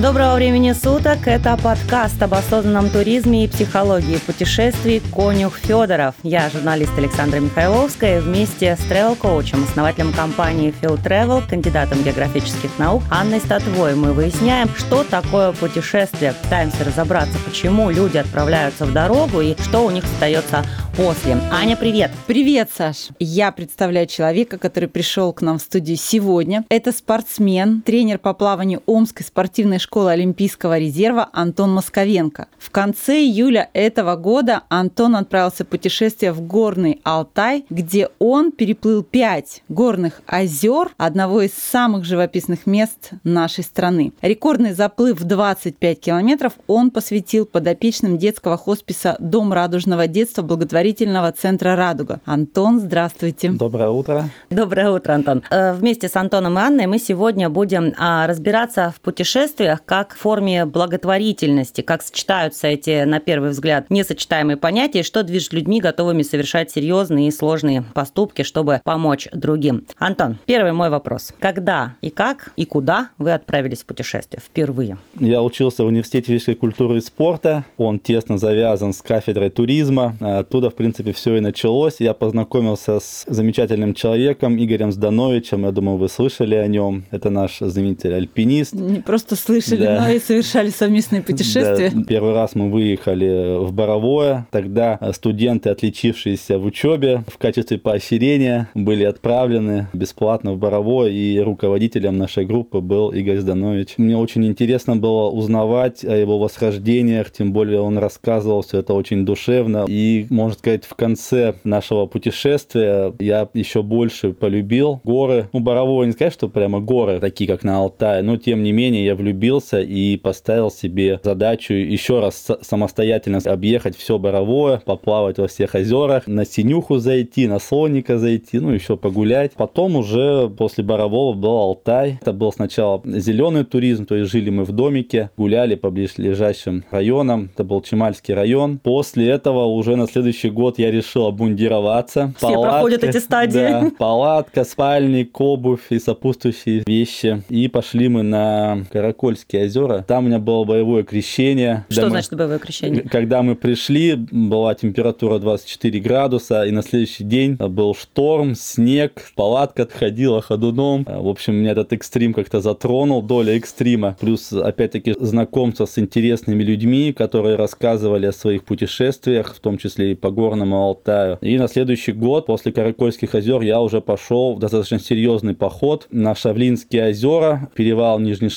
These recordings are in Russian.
Доброго времени суток! Это подкаст об осознанном туризме и психологии путешествий «Конюх Федоров». Я журналист Александра Михайловская вместе с тревел-коучем, основателем компании Field Travel, кандидатом географических наук Анной Статвой мы выясняем, что такое путешествие. Пытаемся разобраться, почему люди отправляются в дорогу и что у них остается после. Аня, привет! Привет, Саш! Я представляю человека, который пришел к нам в студию сегодня. Это спортсмен, тренер по плаванию Омской спортивной школы Олимпийского резерва Антон Московенко. В конце июля этого года Антон отправился в путешествие в горный Алтай, где он переплыл пять горных озер, одного из самых живописных мест нашей страны. Рекордный заплыв в 25 километров он посвятил подопечным детского хосписа «Дом радужного детства» благотворительного центра «Радуга». Антон, здравствуйте. Доброе утро. Доброе утро, Антон. Э, вместе с Антоном и Анной мы сегодня будем а, разбираться в путешествиях как в форме благотворительности, как сочетаются эти, на первый взгляд, несочетаемые понятия, что движет людьми, готовыми совершать серьезные и сложные поступки, чтобы помочь другим. Антон, первый мой вопрос. Когда и как и куда вы отправились в путешествие впервые? Я учился в университете физической культуры и спорта. Он тесно завязан с кафедрой туризма. Оттуда, в принципе, все и началось. Я познакомился с замечательным человеком Игорем Здановичем. Я думаю, вы слышали о нем. Это наш знаменитый альпинист. Не просто слышали, слышали, да. и совершали совместные путешествия. Да. Первый раз мы выехали в Боровое. Тогда студенты, отличившиеся в учебе, в качестве поощрения были отправлены бесплатно в Боровое, и руководителем нашей группы был Игорь Зданович. Мне очень интересно было узнавать о его восхождениях, тем более он рассказывал все это очень душевно. И, можно сказать, в конце нашего путешествия я еще больше полюбил горы. Ну, Боровое не сказать, что прямо горы, такие как на Алтае, но тем не менее я влюбился влюбился и поставил себе задачу еще раз самостоятельно объехать все Боровое, поплавать во всех озерах, на Синюху зайти, на Слоника зайти, ну еще погулять. Потом уже после Борового был Алтай. Это был сначала зеленый туризм, то есть жили мы в домике, гуляли по ближайшим районам. Это был Чемальский район. После этого уже на следующий год я решил обмундироваться. Все палатка, проходят эти стадии. Да, палатка, спальник, обувь и сопутствующие вещи. И пошли мы на Караколь Кольские озера. Там у меня было боевое крещение. Что мы, значит боевое крещение? Когда мы пришли, была температура 24 градуса, и на следующий день был шторм, снег, палатка отходила ходуном. В общем, меня этот экстрим как-то затронул, доля экстрима. Плюс, опять-таки, знакомство с интересными людьми, которые рассказывали о своих путешествиях, в том числе и по горному Алтаю. И на следующий год, после Каракольских озер, я уже пошел в достаточно серьезный поход на Шавлинские озера, перевал Нижний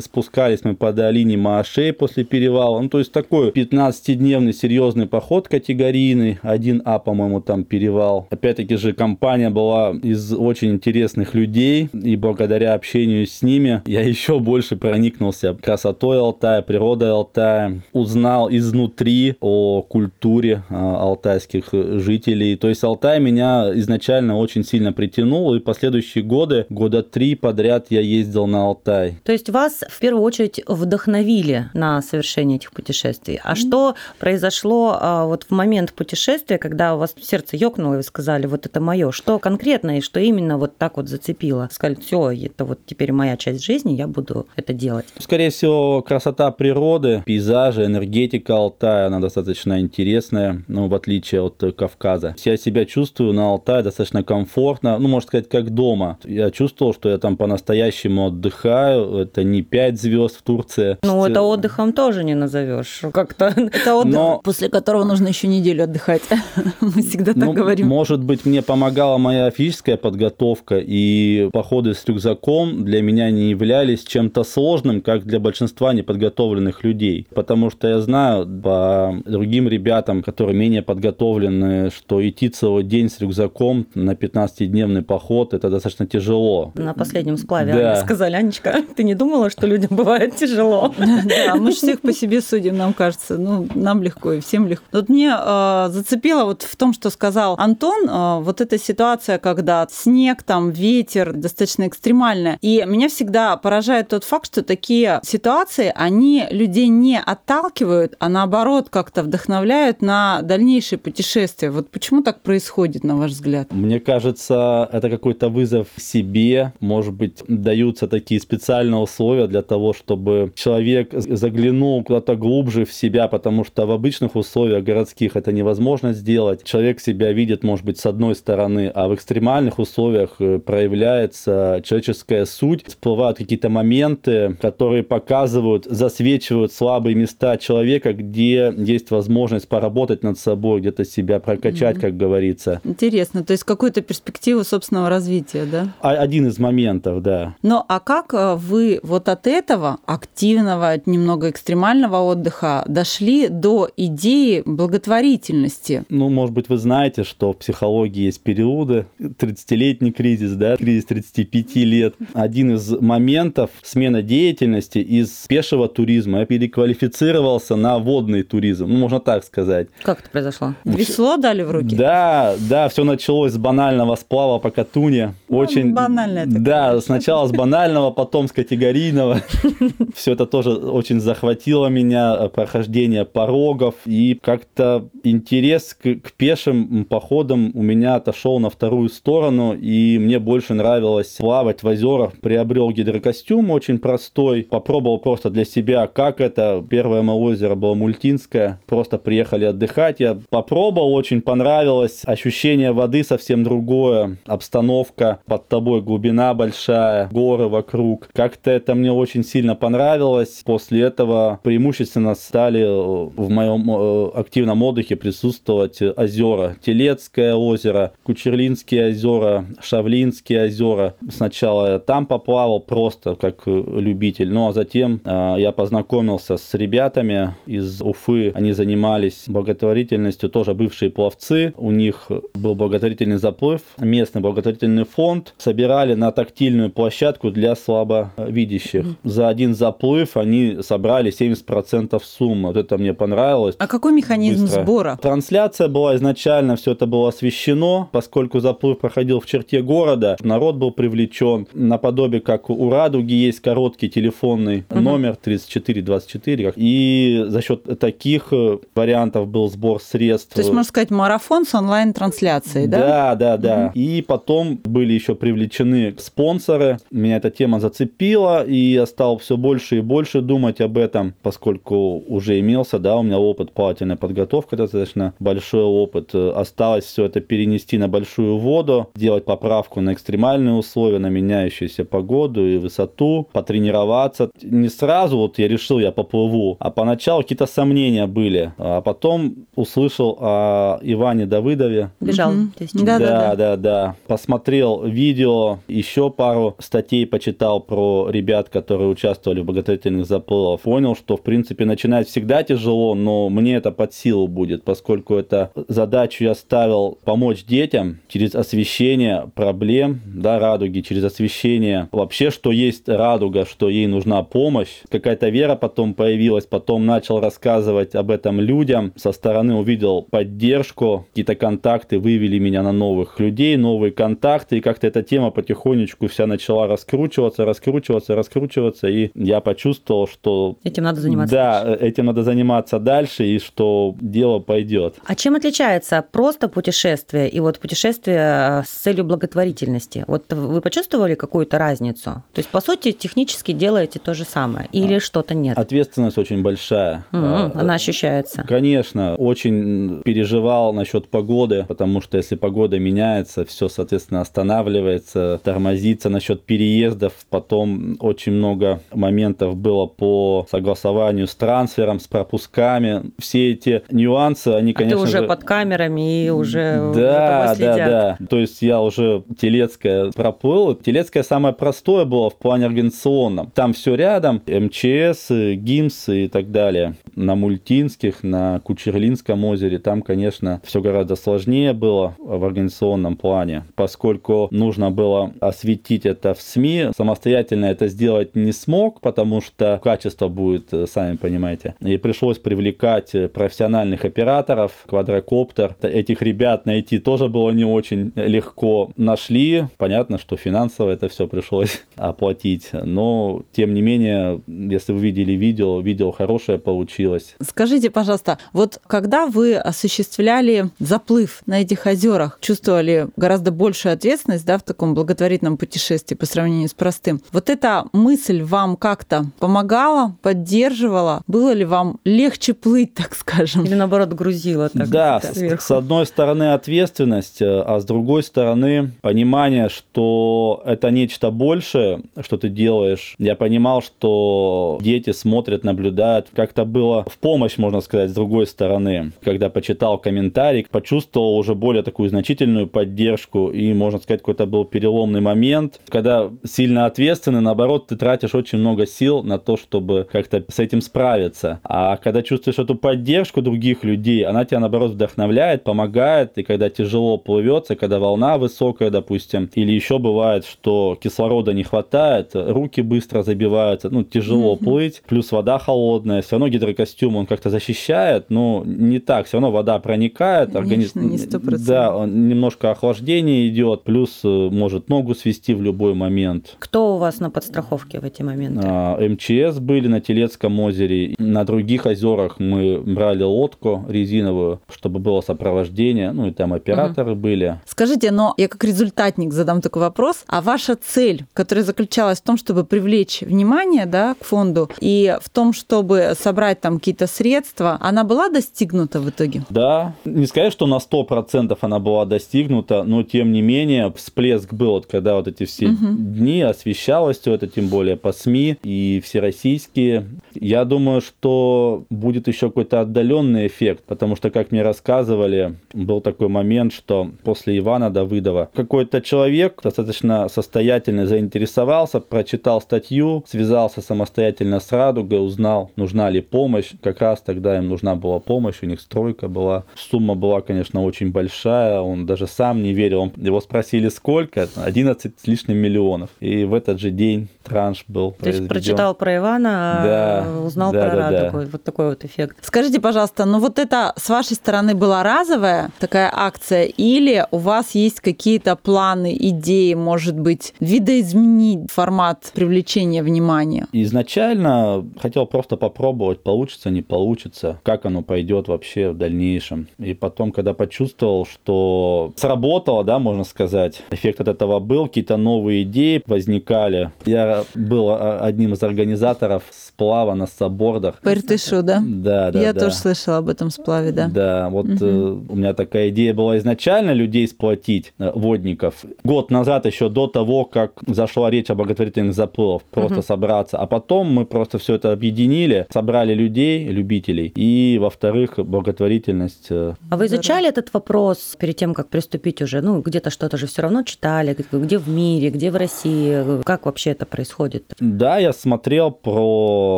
Спускались мы по долине Маашей после перевала. Ну, то есть такой 15-дневный серьезный поход категорийный. 1А, по-моему, там перевал. Опять-таки же компания была из очень интересных людей. И благодаря общению с ними я еще больше проникнулся красотой Алтая, природой Алтая. Узнал изнутри о культуре а, алтайских жителей. То есть Алтай меня изначально очень сильно притянул. И последующие годы, года три подряд я ездил на Алтай. То есть вас в первую очередь вдохновили на совершение этих путешествий. А что произошло а, вот в момент путешествия, когда у вас сердце ёкнуло, и вы сказали, вот это мое, что конкретно и что именно вот так вот зацепило? Сказали, все, это вот теперь моя часть жизни, я буду это делать. Скорее всего, красота природы, пейзажи, энергетика Алтая, она достаточно интересная, ну, в отличие от Кавказа. Я себя чувствую на Алтае достаточно комфортно, ну, можно сказать, как дома. Я чувствовал, что я там по-настоящему отдыхаю, это не 5 звезд в Турции. Ну, это отдыхом тоже не назовешь. Как-то это отдых, Но... после которого нужно еще неделю отдыхать. Мы всегда так ну, говорим. Может быть, мне помогала моя физическая подготовка, и походы с рюкзаком для меня не являлись чем-то сложным, как для большинства неподготовленных людей. Потому что я знаю по другим ребятам, которые менее подготовленные, что идти целый день с рюкзаком на 15-дневный поход, это достаточно тяжело. На последнем сплаве Да. сказали, Анечка, ты не думала, что людям бывает тяжело? Да, мы же всех по себе судим, нам кажется, ну, нам легко и всем легко. Вот мне э, зацепило вот в том, что сказал Антон, э, вот эта ситуация, когда снег, там, ветер, достаточно экстремальная. И меня всегда поражает тот факт, что такие ситуации, они людей не отталкивают, а наоборот как-то вдохновляют на дальнейшие путешествия. Вот почему так происходит, на ваш взгляд? Мне кажется, это какой-то вызов себе. Может быть, даются такие специальные условия для того, чтобы человек заглянул куда-то глубже в себя, потому что в обычных условиях городских это невозможно сделать. Человек себя видит, может быть, с одной стороны, а в экстремальных условиях э, проявляется человеческая суть, всплывают какие-то моменты, которые показывают, засвечивают слабые места человека, где есть возможность поработать над собой, где-то себя прокачать, как говорится. Интересно, то есть какую-то перспективу собственного развития, да? А- Один из моментов, да. Ну а как э, вы вот от этого активного, немного экстремального отдыха дошли до идеи благотворительности? Ну, может быть, вы знаете, что в психологии есть периоды, 30-летний кризис, да, кризис 35 лет. Один из моментов смена деятельности из пешего туризма я переквалифицировался на водный туризм, ну, можно так сказать. Как это произошло? Весло дали в руки? Да, да, все началось с банального сплава по Катуне. Очень банальное такое. Да, сначала с банального, потом с категорийного. Все это тоже очень захватило меня, э, прохождение порогов. И как-то интерес к, к пешим походам у меня отошел на вторую сторону, и мне больше нравилось плавать в озерах. Приобрел гидрокостюм очень простой, попробовал просто для себя, как это. Первое мое озеро было Мультинское, просто приехали отдыхать. Я попробовал, очень понравилось. Ощущение воды совсем другое, обстановка под тобой, глубина большая, горы вокруг. Как-то это мне очень сильно понравилось. После этого преимущественно стали э, в моем э, активном отдыхе присутствовать озера. Телецкое озеро, Кучерлинские озера, Шавлинские озера. Сначала я там поплавал просто как э, любитель, ну а затем я познакомился с ребятами из Уфы. Они занимались благотворительностью, тоже бывшие пловцы. У них был благотворительный заплыв, местный благотворительный фонд. Собирали на тактильную площадку для слабовидящих. За один заплыв они собрали 70% суммы. Вот это мне понравилось. А какой механизм Быстро. сбора? Трансляция была изначально, все это было освещено, поскольку заплыв проходил в черте города, народ был привлечен, наподобие как у Радуги есть короткий телефонный номер 3424, как- и за счет таких э, вариантов был сбор средств. То есть, можно сказать, марафон с онлайн-трансляцией, да? Да, да, да. И потом были еще привлечены спонсоры. Меня эта тема зацепила, и я стал все больше и больше думать об этом, поскольку уже имелся, да, у меня опыт плавательной подготовки, достаточно большой опыт. Э, Осталось все это перенести на большую воду, делать поправку на экстремальные условия, на меняющуюся погоду и высоту, потренироваться. Не сразу вот я решил, я поплыву, а поначалу какие-то сомнения были. А потом услышал о Иване Давыдове, Бежал. Да, да, да, да, Посмотрел видео, еще пару статей почитал про ребят, которые участвовали в благотворительных заплывах. Понял, что, в принципе, начинать всегда тяжело, но мне это под силу будет, поскольку это задачу я ставил помочь детям через освещение проблем, да, радуги, через освещение вообще, что есть радуга, что ей нужна помощь. Какая-то вера потом появилась, потом начал рассказывать об этом людям. Со стороны увидел поддержку, какие-то контакты вывели меня на новых людей, новые контакты, и как-то эта тема потихонечку вся начала раскручиваться, раскручиваться, раскручиваться, и я почувствовал, что Этим надо заниматься. да, э, этим надо заниматься дальше, и что дело пойдет. А чем отличается просто путешествие и вот путешествие э, с целью благотворительности? Вот вы почувствовали какую-то разницу? То есть, по сути, технически делаете то же самое или что-то нет? Ответственность очень большая. Мгм, А, Она ощущается. Конечно, очень переживал насчет погоды, потому что если погода меняется, все, соответственно, останавливается, тормозится. Насчет переездов потом очень много моментов было по согласованию с трансфером, с пропусками. Все эти нюансы, они, А ты конечно уже же... под камерами и уже Да, да, да. То есть я уже Телецкая проплыл. Телецкая самое простое было в плане организационном. Там все рядом. МЧС, ГИМС и так далее. На Мультинских, на Кучерлинских Омском озере, там, конечно, все гораздо сложнее было в организационном плане, поскольку нужно было осветить это в СМИ. Самостоятельно это сделать не смог, потому что качество будет, э, сами понимаете. И пришлось привлекать профессиональных операторов, квадрокоптер. Этих ребят найти тоже было не очень легко. Нашли, понятно, что финансово это все пришлось оплатить, но тем не менее, если вы видели видео, видео хорошее получилось. Скажите, пожалуйста, вот когда вы осуществляли заплыв на этих озерах, чувствовали гораздо большую ответственность да, в таком благотворительном путешествии по сравнению с простым. Вот эта мысль вам как-то помогала, поддерживала? Было ли вам легче плыть, так скажем? Или наоборот грузила? Так, да, с, с одной стороны ответственность, а с другой стороны понимание, что это нечто большее, что ты делаешь. Я понимал, что дети смотрят, наблюдают. Как-то было в помощь, можно сказать, с другой стороны. Когда почитал комментарий, почувствовал уже более такую значительную поддержку. И, можно сказать, какой-то был переломный момент. Когда сильно ответственный, наоборот, ты тратишь очень много сил на то, чтобы как-то с этим справиться. А когда чувствуешь эту поддержку других людей, она тебя, наоборот, вдохновляет, помогает. И когда тяжело плывется, когда волна высокая, допустим, или еще бывает, что кислорода не хватает, руки быстро забиваются, ну, тяжело mm-hmm. плыть, плюс вода холодная, все равно гидрокостюм он как-то защищает, но не так, все равно вода проникает, организм, не 100%. да, немножко охлаждение идет, плюс э, может ногу свести в любой момент. Кто у вас на подстраховке в эти моменты? А, МЧС были на Телецком озере, на других озерах мы брали лодку резиновую, чтобы было сопровождение, ну и там операторы угу. были. Скажите, но я как результатник задам такой вопрос, а ваша цель, которая заключалась в том, чтобы привлечь внимание да, к фонду и в том, чтобы собрать там какие-то средства, она была достигнута в итоге? Да, не сказать, что на 100% она была достигнута, но тем не менее всплеск был, вот, когда вот эти все угу. дни освещалось все это, тем более по СМИ и всероссийские. Я думаю, что будет еще какой-то отдаленный эффект, потому что, как мне рассказывали, был такой момент, что после Ивана Давыдова какой-то человек достаточно состоятельно заинтересовался, прочитал статью, связался самостоятельно с Радугой, узнал, нужна ли помощь. Как раз тогда им нужна была помощь, у них стройка была. Сумма была, конечно, очень большая, он даже сам не верил. Его спросили, сколько? 11 с лишним миллионов. И в этот же день транш был То есть прочитал про Ивана, да, узнал да, про да, Радугу. Да. Вот такой вот эффект. Скажите, пожалуйста, ну вот это с вашей стороны была разовая такая акция или у вас есть какие-то планы, идеи, может быть, видоизменить формат привлечения внимания? Изначально хотел просто попробовать, получится, не получится, как оно пойдет вообще в дальнейшем. И потом, когда почувствовал, что сработало, да, можно сказать, эффект от этого был, какие-то новые идеи возникали. Я был одним из организаторов сплава на сабордах. По Иртышу, да? Да, да. Я да. тоже слышала об этом сплаве, да. Да, вот угу. у меня такая идея была изначально людей сплотить, э, водников. Год назад, еще до того, как зашла речь об благотворительных заплывах, просто угу. собраться. А потом мы просто все это объединили, собрали людей, любителей. И, во-вторых, благотворительность. Э, а вы изучали этот вопрос перед тем, как приступить уже? Ну, где-то что-то же все равно читали, где в мире, где в России, как вообще это происходит? Да, я смотрел про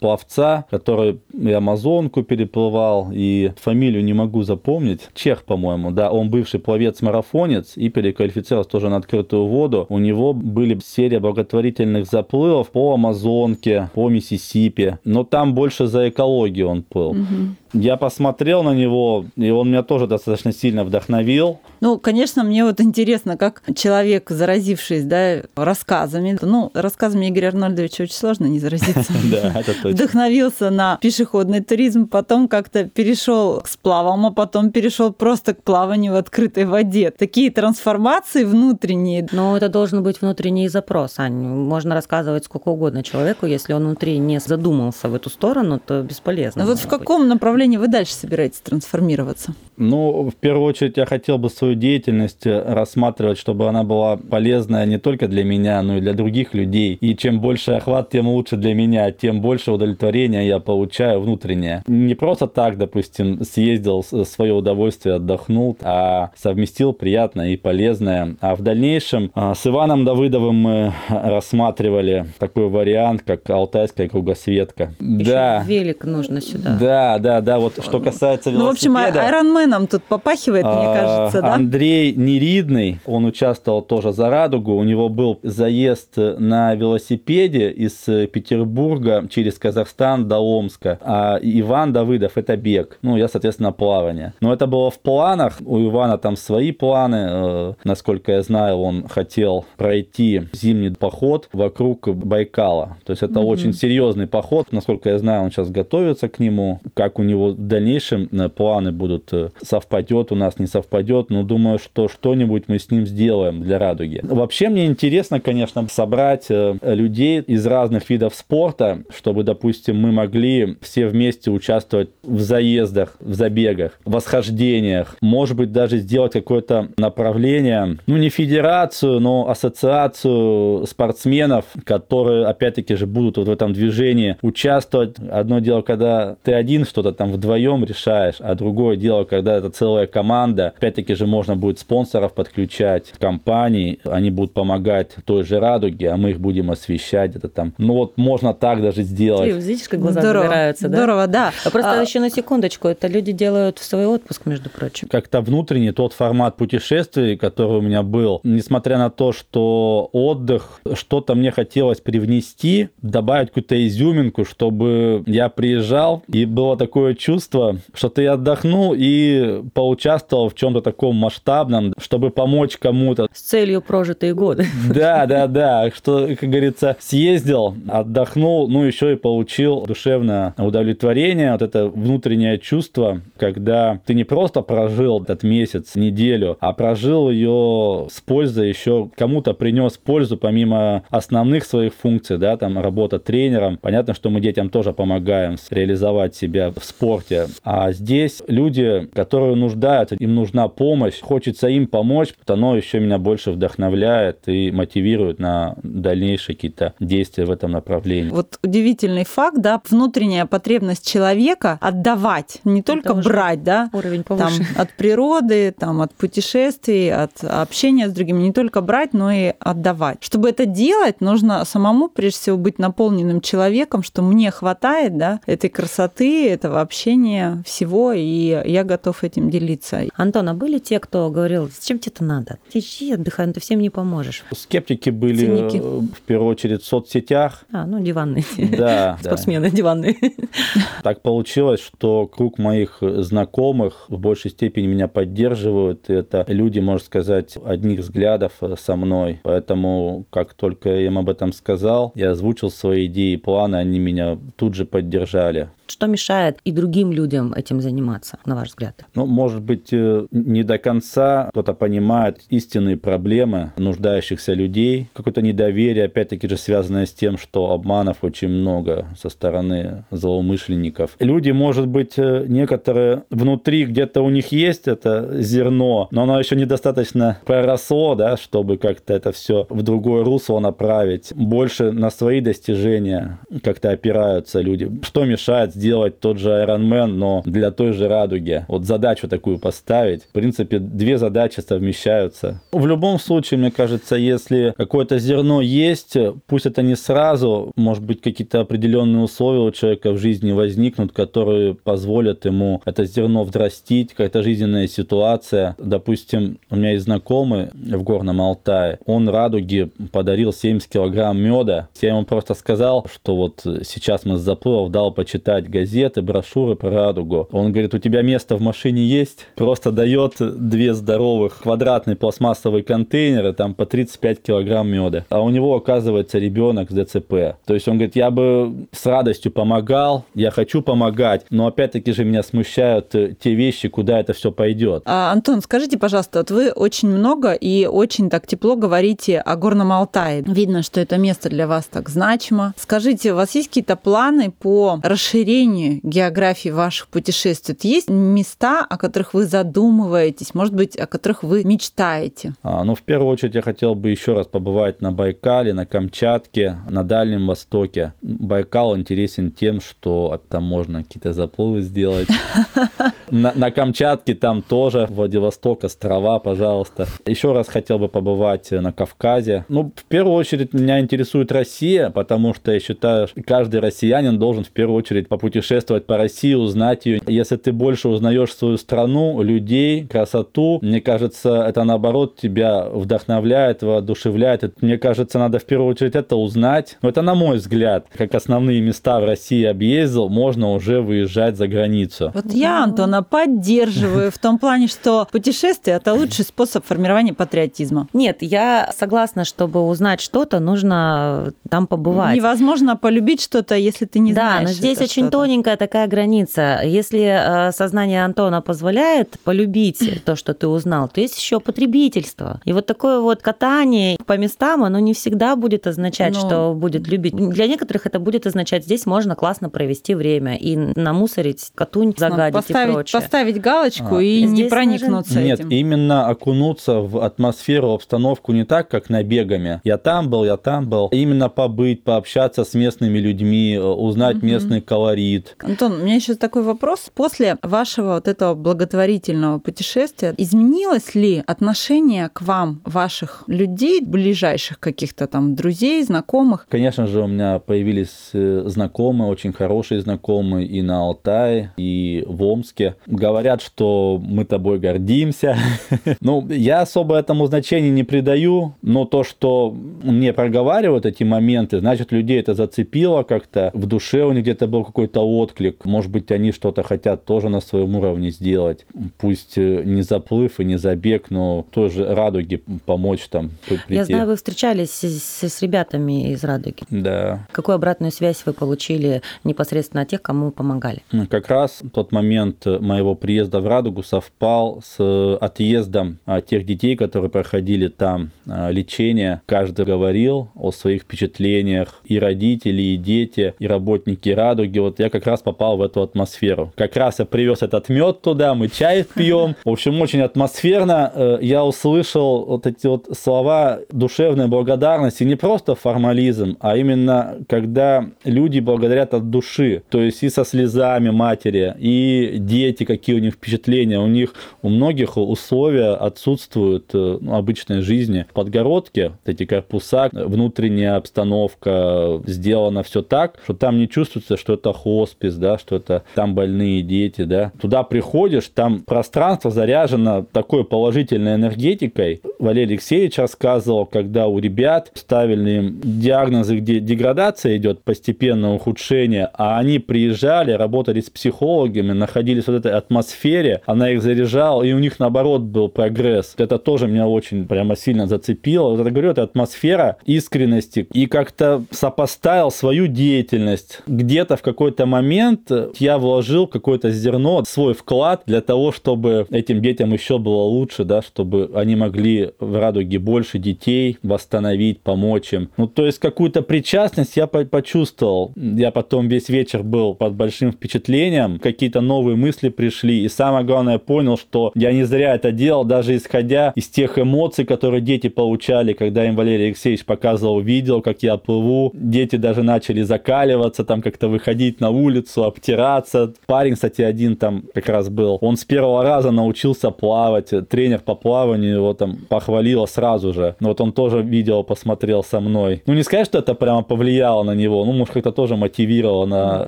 пловца, который и Амазонку переплывал, и фамилию не могу запомнить. Чех, по-моему, да, он бывший пловец-марафонец и переквалифицировался тоже на открытую воду. У него были серия благотворительных заплывов по Амазонке, по Миссисипи, но там больше за экологию он плыл. Угу. Я посмотрел на него, и он меня тоже достаточно сильно вдохновил. Ну, конечно, мне вот интересно, как человек, заразившись да, рассказами, ну, рассказами Игоря Арнольдовича очень сложно не заразиться. Да. Вдохновился на пешеходный туризм, потом как-то перешел к сплавам, а потом перешел просто к плаванию в открытой воде. Такие трансформации внутренние. Но это должен быть внутренний запрос, Ань. Можно рассказывать сколько угодно человеку, если он внутри не задумался в эту сторону, то бесполезно. Ну вот в каком направлении направлении вы дальше собираетесь трансформироваться? Ну, в первую очередь, я хотел бы свою деятельность э, рассматривать, чтобы она была полезная не только для меня, но и для других людей. И чем больше охват, тем лучше для меня, тем больше удовлетворения я получаю внутреннее. Не просто так, допустим, съездил, свое удовольствие отдохнул, а совместил приятное и полезное. А в дальнейшем а, с Иваном Давыдовым мы рассматривали такой вариант, как алтайская кругосветка. Еще да. велик нужно сюда. Да, да, да. Вот что касается велосипеда... Ну, в общем, айронменом тут попахивает, мне а, кажется, да? Андрей Неридный, он участвовал тоже за «Радугу». У него был заезд на велосипеде из Петербурга через Казахстан до Омска. А Иван Давыдов – это бег. Ну, я, соответственно, плавание. Но это было в планах. У Ивана там свои планы. Э, насколько я знаю, он хотел пройти зимний поход вокруг Байкала. То есть это mm-hmm. очень серьезный поход. Насколько я знаю, он сейчас готовится к нему. Как у него в дальнейшем э, планы будут э, совпадет у нас, не совпадет. Но думаю, что что-нибудь мы с ним сделаем для радуги. Вообще мне интересно, конечно, собрать людей из разных видов спорта, чтобы, допустим, мы могли все вместе участвовать в заездах, в забегах, восхождениях. Может быть, даже сделать какое-то направление, ну, не федерацию, но ассоциацию спортсменов, которые, опять-таки же, будут вот в этом движении участвовать. Одно дело, когда ты один что-то там вдвоем решаешь, а другое дело, когда это целая команда. Опять-таки же, можно будет спонсоров подключать, компаний, они будут помогать той же радуге, а мы их будем освещать. Это там, ну вот можно так даже сделать. Ты видишь, как глаза Здорово. загораются, да? Здорово, да. А просто а... еще на секундочку, это люди делают в свой отпуск, между прочим. Как-то внутренний тот формат путешествий, который у меня был, несмотря на то, что отдых, что-то мне хотелось привнести, добавить какую-то изюминку, чтобы я приезжал, и было такое чувство, что ты отдохнул и поучаствовал в чем-то таком масштабном, чтобы помочь кому-то. С целью прожитые годы. Да, да, да, что, как говорится, съездил, отдохнул, ну еще и получил душевное удовлетворение, вот это внутреннее чувство, когда ты не просто прожил этот месяц, неделю, а прожил ее с пользой, еще кому-то принес пользу помимо основных своих функций, да, там работа тренером. Понятно, что мы детям тоже помогаем реализовать себя в спорте. А здесь люди, которые нуждаются, им нужна помощь, хочется им помочь, оно еще меня больше вдохновляет и мотивирует на дальнейшие какие-то действия в этом направлении. Вот удивительный факт, да, внутренняя потребность человека отдавать, не только брать, да, уровень повыше. там, от природы, там, от путешествий, от общения с другими, не только брать, но и отдавать. Чтобы это делать, нужно самому, прежде всего, быть наполненным человеком, что мне хватает, да, этой красоты, этого общения, всего, и я готов этим делиться. Антон, а были те, кто говорил, зачем тебе это надо? Ты ищи, отдыхай, но ты всем не поможешь. Скептики были Циники. в первую очередь в соцсетях. А, ну, диванные. Да. Спортсмены диванные. Так получилось, что круг моих знакомых в большей степени меня поддерживают. Это люди, можно сказать, одних взглядов со мной. Поэтому, как только я им об этом сказал, я озвучил свои идеи и планы, они меня тут же поддержали. Что мешает и другим людям этим заниматься, на ваш взгляд? Ну, может быть, э, не до конца кто-то понимает истинные проблемы нуждающихся людей. Какое-то недоверие, опять-таки же, связанное с тем, что обманов очень много со стороны злоумышленников. Люди, может быть, э, некоторые внутри где-то у них есть это зерно, но оно еще недостаточно проросло, да, чтобы как-то это все в другое русло направить. Больше на свои достижения как-то опираются люди. Что мешает сделать тот же Iron Man, но для той же радуги. Вот задачу такую поставить. В принципе, две задачи совмещаются. В любом случае, мне кажется, если какое-то зерно есть, пусть это не сразу, может быть, какие-то определенные условия у человека в жизни возникнут, которые позволят ему это зерно взрастить, какая-то жизненная ситуация. Допустим, у меня есть знакомый в Горном Алтае, он радуге подарил 70 килограмм меда. Я ему просто сказал, что вот сейчас мы с заплывов дал почитать газеты, брошюры про радугу. Он говорит, у тебя место в машине есть? Просто дает две здоровых квадратные пластмассовые контейнеры, там по 35 килограмм меда. А у него, оказывается, ребенок с ДЦП. То есть он говорит, я бы с радостью помогал, я хочу помогать, но опять-таки же меня смущают те вещи, куда это все пойдет. А, Антон, скажите, пожалуйста, вот вы очень много и очень так тепло говорите о Горном Алтае. Видно, что это место для вас так значимо. Скажите, у вас есть какие-то планы по расширению расширению географии ваших путешествий? Есть места, о которых вы задумываетесь, может быть, о которых вы мечтаете? А, ну, в первую очередь, я хотел бы еще раз побывать на Байкале, на Камчатке, на Дальнем Востоке. Байкал интересен тем, что там можно какие-то заплывы сделать. На, на Камчатке там тоже, Владивосток, острова, пожалуйста. Еще раз хотел бы побывать на Кавказе. Ну, в первую очередь меня интересует Россия, потому что я считаю, что каждый россиянин должен в первую очередь попутешествовать по России, узнать ее. Если ты больше узнаешь свою страну, людей, красоту, мне кажется, это наоборот тебя вдохновляет, воодушевляет. Мне кажется, надо в первую очередь это узнать. Но это на мой взгляд, как основные места в России объездил, можно уже выезжать за границу. Вот я, Антона, поддерживаю в том плане, что путешествие – это лучший способ формирования патриотизма. Нет, я согласна, чтобы узнать что-то, нужно там побывать. Невозможно полюбить что-то, если ты не да, знаешь. Да, но здесь очень что-то. тоненькая такая граница. Если э, сознание Антона позволяет полюбить то, что ты узнал, то есть еще потребительство. И вот такое вот катание по местам, оно не всегда будет означать, но... что будет любить. Для некоторых это будет означать, здесь можно классно провести время и намусорить, катунь загадить поставить, и прочее. Поставить галочку а, и не проникнуться нужен... этим. Нет, именно окунуться в атмосферу, обстановку не так, как набегами. Я там был, я там был. Именно побыть, пообщаться с местными людьми, узнать угу. местный колорит. Антон, у меня еще такой вопрос. После вашего вот этого благотворительного путешествия изменилось ли отношение к вам, ваших людей, ближайших каких-то там друзей, знакомых? Конечно же, у меня появились э, знакомые, очень хорошие знакомые и на Алтае, и в Омске. Говорят, что мы тобой гордимся. ну, я особо этому значения не придаю, но то, что мне проговаривают эти моменты, значит, людей это зацепило как-то, в душе у них где-то был какой-то отклик. Может быть, они что-то хотят тоже на своем уровне сделать. Пусть э, не заплыв и не забег, но тоже радуги помочь там прийти. Я знаю, вы встречались с, с ребятами из Радуги. Да. Какую обратную связь вы получили непосредственно от тех, кому помогали? Как раз тот момент моего приезда в Радугу совпал с отъездом а, тех детей, которые проходили там а, лечение. Каждый говорил о своих впечатлениях, и родители, и дети, и работники Радуги. Вот я как раз попал в эту атмосферу. Как раз я привез этот мед туда, мы чай пьем. В общем, очень атмосферно. Э, я услышал вот эти вот слова душевной благодарности, не просто формализм, а именно когда люди благодарят от души, то есть и со слезами матери, и дети, какие у них впечатления. У них у многих условия отсутствуют э, ну, обычной жизни. В подгородке эти корпуса, внутренняя обстановка сделана все так, что там не чувствуется, что это хоспис, да, что это там больные дети, да. Туда приходишь, там пространство заряжено такой положительной энергетикой. Валерий Алексеевич рассказывал, когда у ребят ставили им диагнозы, где деградация идет, постепенное ухудшение, а они приезжали, работали с психологами, находились в вот этой атмосфере, она их заряжала, и у них наоборот был прогресс. Это тоже меня очень прямо сильно зацепило. Вот это говорю, это атмосфера искренности. И как-то сопоставил свою деятельность. Где-то в какой-то момент я вложил какое-то зерно, свой вклад для того, чтобы этим детям еще было лучше, да, чтобы они могли в радуге больше детей восстановить, помочь им. Ну, то есть какую-то причастность я почувствовал. Я потом весь вечер был под большим впечатлением, какие-то новые мысли пришли, и самое главное, понял, что я не зря это делал, даже исходя из тех эмоций, которые дети получали, когда им Валерий Алексеевич показывал видео, как я плыву. Дети даже начали закаливаться, там как-то выходить на улицу, обтираться. Парень, кстати, один там как раз был. Он с первого раза научился плавать. Тренер по плаванию его там похвалила сразу же. Вот он тоже видео посмотрел со мной. Ну, не сказать, что это прямо повлияло на него. Ну, может, как-то тоже мотивировало на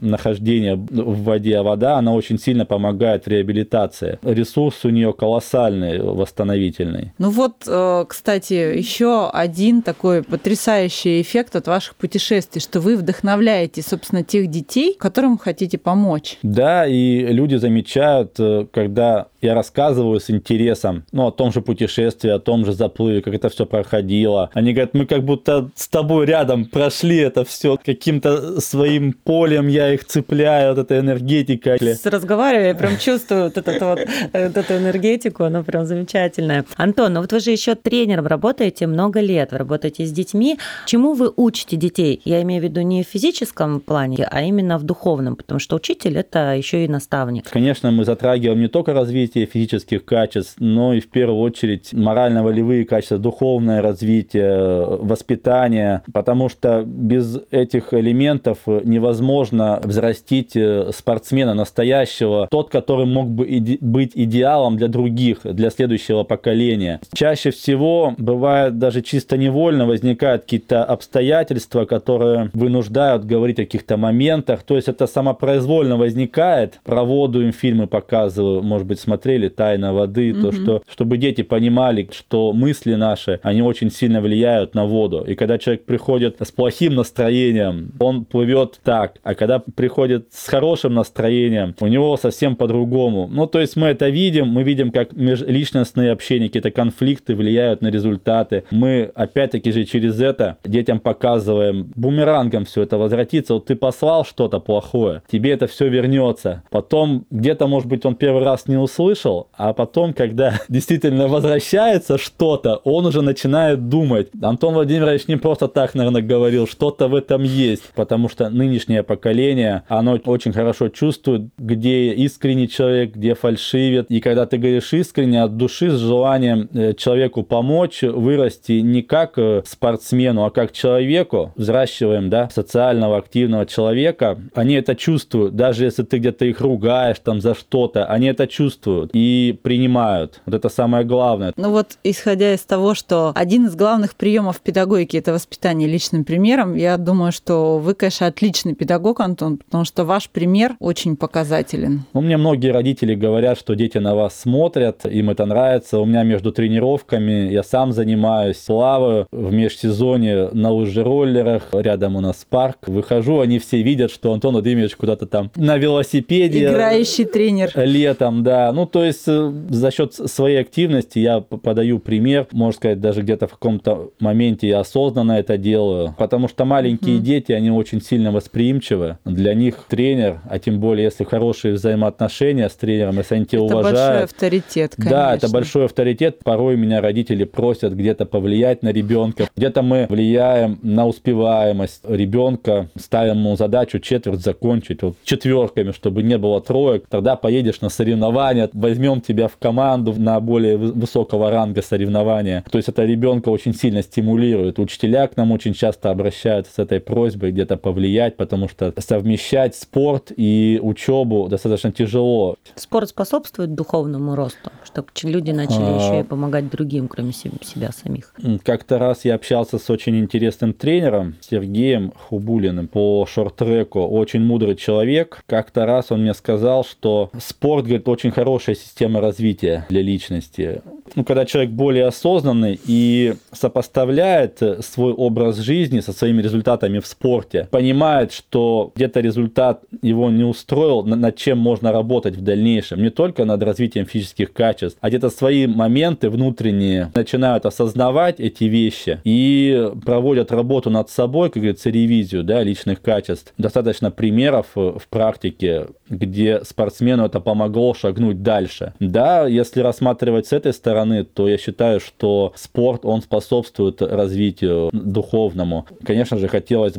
нахождение в воде. А вода, она очень сильно помогает в реабилитации. Ресурс у нее колоссальный, восстановительный. Ну вот, э, кстати, еще один такой потрясающий эффект от ваших путешествий, что вы вдохновляете, собственно, тех детей, которым хотите помочь. Да, и люди замечают, э, когда я рассказываю с интересом, ну, о том же путешествии, о том же заплыве, как это все проходило. Они говорят, мы как будто с тобой рядом прошли это все каким-то своим полем, я их цепляю, вот эта энергетика. С разговаривая, я прям чувствую вот, этот вот, вот эту энергетику, она прям замечательная. Антон, ну вот вы же еще тренером работаете много лет, вы работаете с детьми. Чему вы учите детей? Я имею в виду не в физическом плане, а именно в духовном, потому что учитель это еще и наставник. Конечно, мы затрагиваем не только развитие физических качеств, но и в первую очередь морального волевые качества, духовное развитие, воспитание, потому что без этих элементов невозможно взрастить э, спортсмена настоящего, тот, который мог бы иде- быть идеалом для других, для следующего поколения. Чаще всего бывает даже чисто невольно возникают какие-то обстоятельства, которые вынуждают говорить о каких-то моментах, то есть это самопроизвольно возникает. Про воду им фильмы показываю, может быть, смотрели «Тайна воды», mm-hmm. то, что, чтобы дети понимали, что мысли наши, они очень сильно влияют на воду. И когда человек приходит с плохим настроением, он плывет так, а когда приходит с хорошим настроением, у него совсем по-другому. Ну, то есть мы это видим, мы видим, как межличностные общения, какие-то конфликты влияют на результаты. Мы, опять-таки же, через это детям показываем, бумерангом все это возвратится. Вот ты послал что-то плохое, тебе это все вернется. Потом где-то, может быть, он первый раз не услышал, а потом, когда действительно возвращается что-то, он уже начинает думать. Антон Владимирович не просто так, наверное, говорил, что-то в этом есть, потому что нынешнее поколение, оно очень хорошо чувствует, где искренний человек, где фальшивит. И когда ты говоришь искренне, от души, с желанием э, человеку помочь, вырасти не как э, спортсмену, а как человеку, взращиваем, да, социального активного человека, они это чувствуют, даже если ты где-то их ругаешь там за что-то, они это чувствуют и принимают. Вот это самое главное. Ну вот, исходя из того, что один из главных приемов педагогики – это воспитание личным примером, я думаю, что вы, конечно, отличный педагог, Антон, потому что ваш пример очень показателен. У меня многие родители говорят, что дети на вас смотрят, им это нравится. У меня между тренировками я сам занимаюсь, плаваю в межсезонье на лыжероллерах, рядом у нас парк. Выхожу, они все видят, что Антон Владимирович куда-то там на велосипеде. Играющий тренер. Летом, да. Ну, то есть э, за счет своей активности я подаю пример, можно сказать, даже где-то в каком-то моменте я осознанно это делаю, потому что маленькие mm. Дети, они очень сильно восприимчивы. Для них тренер, а тем более, если хорошие взаимоотношения с тренером, если они тебя это уважают. Это большой авторитет, конечно. Да, это большой авторитет. Порой меня родители просят где-то повлиять на ребенка. Где-то мы влияем на успеваемость ребенка, ставим ему задачу четверть закончить вот четверками, чтобы не было троек. Тогда поедешь на соревнования, возьмем тебя в команду на более высокого ранга соревнования. То есть это ребенка очень сильно стимулирует. Учителя к нам очень часто обращаются с этой просьбой где-то повлиять, потому что совмещать спорт и учебу достаточно тяжело. Спорт способствует духовному росту, чтобы люди начали а... еще и помогать другим, кроме себя самих. Как-то раз я общался с очень интересным тренером Сергеем Хубулиным по шорт-треку. Очень мудрый человек. Как-то раз он мне сказал, что спорт, говорит, очень хорошая система развития для личности. Ну, когда человек более осознанный и сопоставляет свой образ жизни со своими результатами в спорте, понимает, что где-то результат его не устроил, над чем можно работать в дальнейшем, не только над развитием физических качеств, а где-то свои моменты внутренние начинают осознавать эти вещи и проводят работу над собой, как говорится, ревизию да, личных качеств. Достаточно примеров в практике, где спортсмену это помогло шагнуть дальше. Да, если рассматривать с этой стороны, то я считаю, что спорт, он способствует развитию духовному. Конечно же, хотелось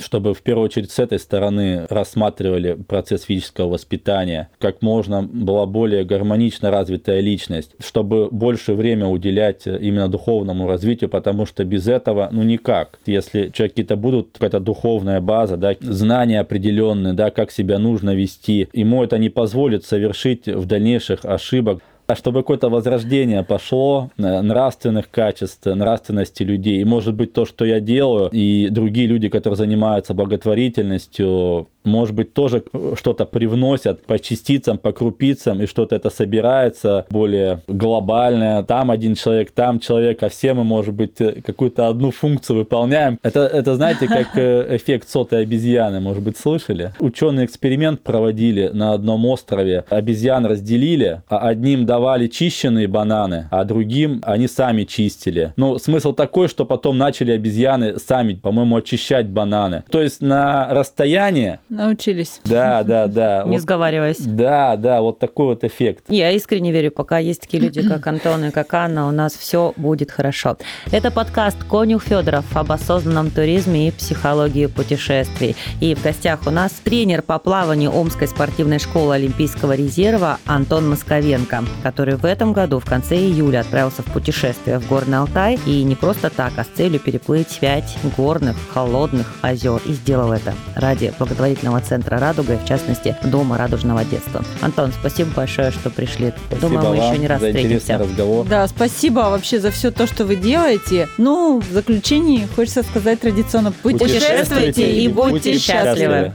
чтобы в первую очередь с этой стороны рассматривали процесс физического воспитания, как можно была более гармонично развитая личность, чтобы больше время уделять именно духовному развитию, потому что без этого, ну, никак. Если человек какие-то будут, какая-то духовная база, да, знания определенные, да, как себя нужно вести, ему это не позволит совершить в дальнейших ошибок. А чтобы какое-то возрождение пошло э, нравственных качеств, нравственности людей. И может быть то, что я делаю, и другие люди, которые занимаются благотворительностью, может быть, тоже что-то привносят по частицам, по крупицам, и что-то это собирается более глобальное. Там один человек, там человек, а все мы, может быть, какую-то одну функцию выполняем. Это, это знаете, как э, эффект сотой обезьяны, может быть, слышали? Ученый эксперимент проводили на одном острове. Обезьян разделили, а одним давали чищенные бананы, а другим они сами чистили. Ну, смысл такой, что потом начали обезьяны сами, по-моему, очищать бананы. То есть на расстоянии научились. Да, да, да. Не Вот- сговариваясь. Да, да, вот такой вот эффект. Я искренне верю, пока есть такие люди, как Антон и как Анна, у нас все будет хорошо. Это подкаст «Конюх Федоров» об осознанном туризме и психологии путешествий. И в гостях у нас тренер по плаванию Омской спортивной школы Олимпийского резерва Антон Московенко, который в этом году в конце июля отправился в путешествие в Горный Алтай и не просто так, а с целью переплыть пять горных, холодных озер. И сделал это ради благотворительного центра «Радуга» и, в частности, Дома радужного детства. Антон, спасибо большое, что пришли. Спасибо Думаю, мы еще не раз встретимся. разговор. Да, спасибо вообще за все то, что вы делаете. Ну, в заключении хочется сказать традиционно, Путешествуйте и будьте счастливы.